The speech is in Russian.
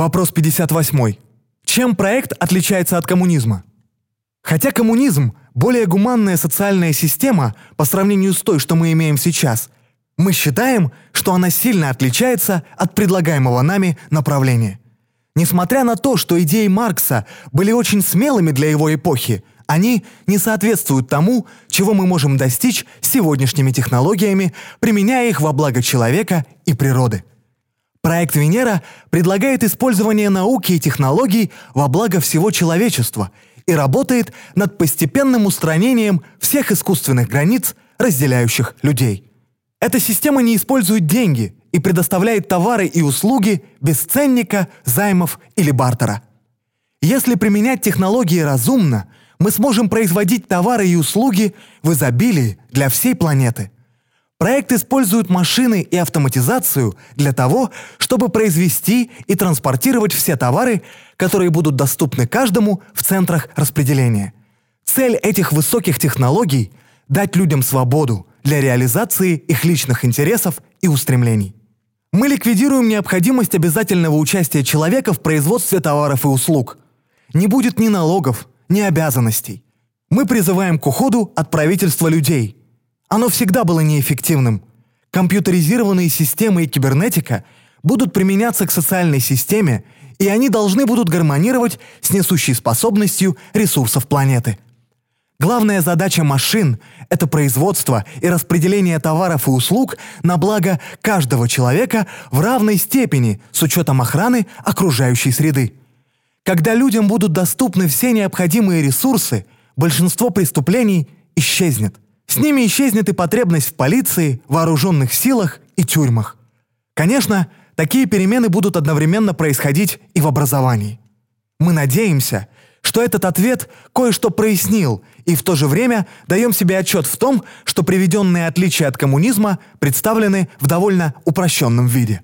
Вопрос 58. Чем проект отличается от коммунизма? Хотя коммунизм – более гуманная социальная система по сравнению с той, что мы имеем сейчас, мы считаем, что она сильно отличается от предлагаемого нами направления. Несмотря на то, что идеи Маркса были очень смелыми для его эпохи, они не соответствуют тому, чего мы можем достичь сегодняшними технологиями, применяя их во благо человека и природы. Проект Венера предлагает использование науки и технологий во благо всего человечества и работает над постепенным устранением всех искусственных границ, разделяющих людей. Эта система не использует деньги и предоставляет товары и услуги без ценника, займов или бартера. Если применять технологии разумно, мы сможем производить товары и услуги в изобилии для всей планеты – Проект использует машины и автоматизацию для того, чтобы произвести и транспортировать все товары, которые будут доступны каждому в центрах распределения. Цель этих высоких технологий – дать людям свободу для реализации их личных интересов и устремлений. Мы ликвидируем необходимость обязательного участия человека в производстве товаров и услуг. Не будет ни налогов, ни обязанностей. Мы призываем к уходу от правительства людей – оно всегда было неэффективным. Компьютеризированные системы и кибернетика будут применяться к социальной системе, и они должны будут гармонировать с несущей способностью ресурсов планеты. Главная задача машин – это производство и распределение товаров и услуг на благо каждого человека в равной степени с учетом охраны окружающей среды. Когда людям будут доступны все необходимые ресурсы, большинство преступлений исчезнет – с ними исчезнет и потребность в полиции, вооруженных силах и тюрьмах. Конечно, такие перемены будут одновременно происходить и в образовании. Мы надеемся, что этот ответ кое-что прояснил, и в то же время даем себе отчет в том, что приведенные отличия от коммунизма представлены в довольно упрощенном виде.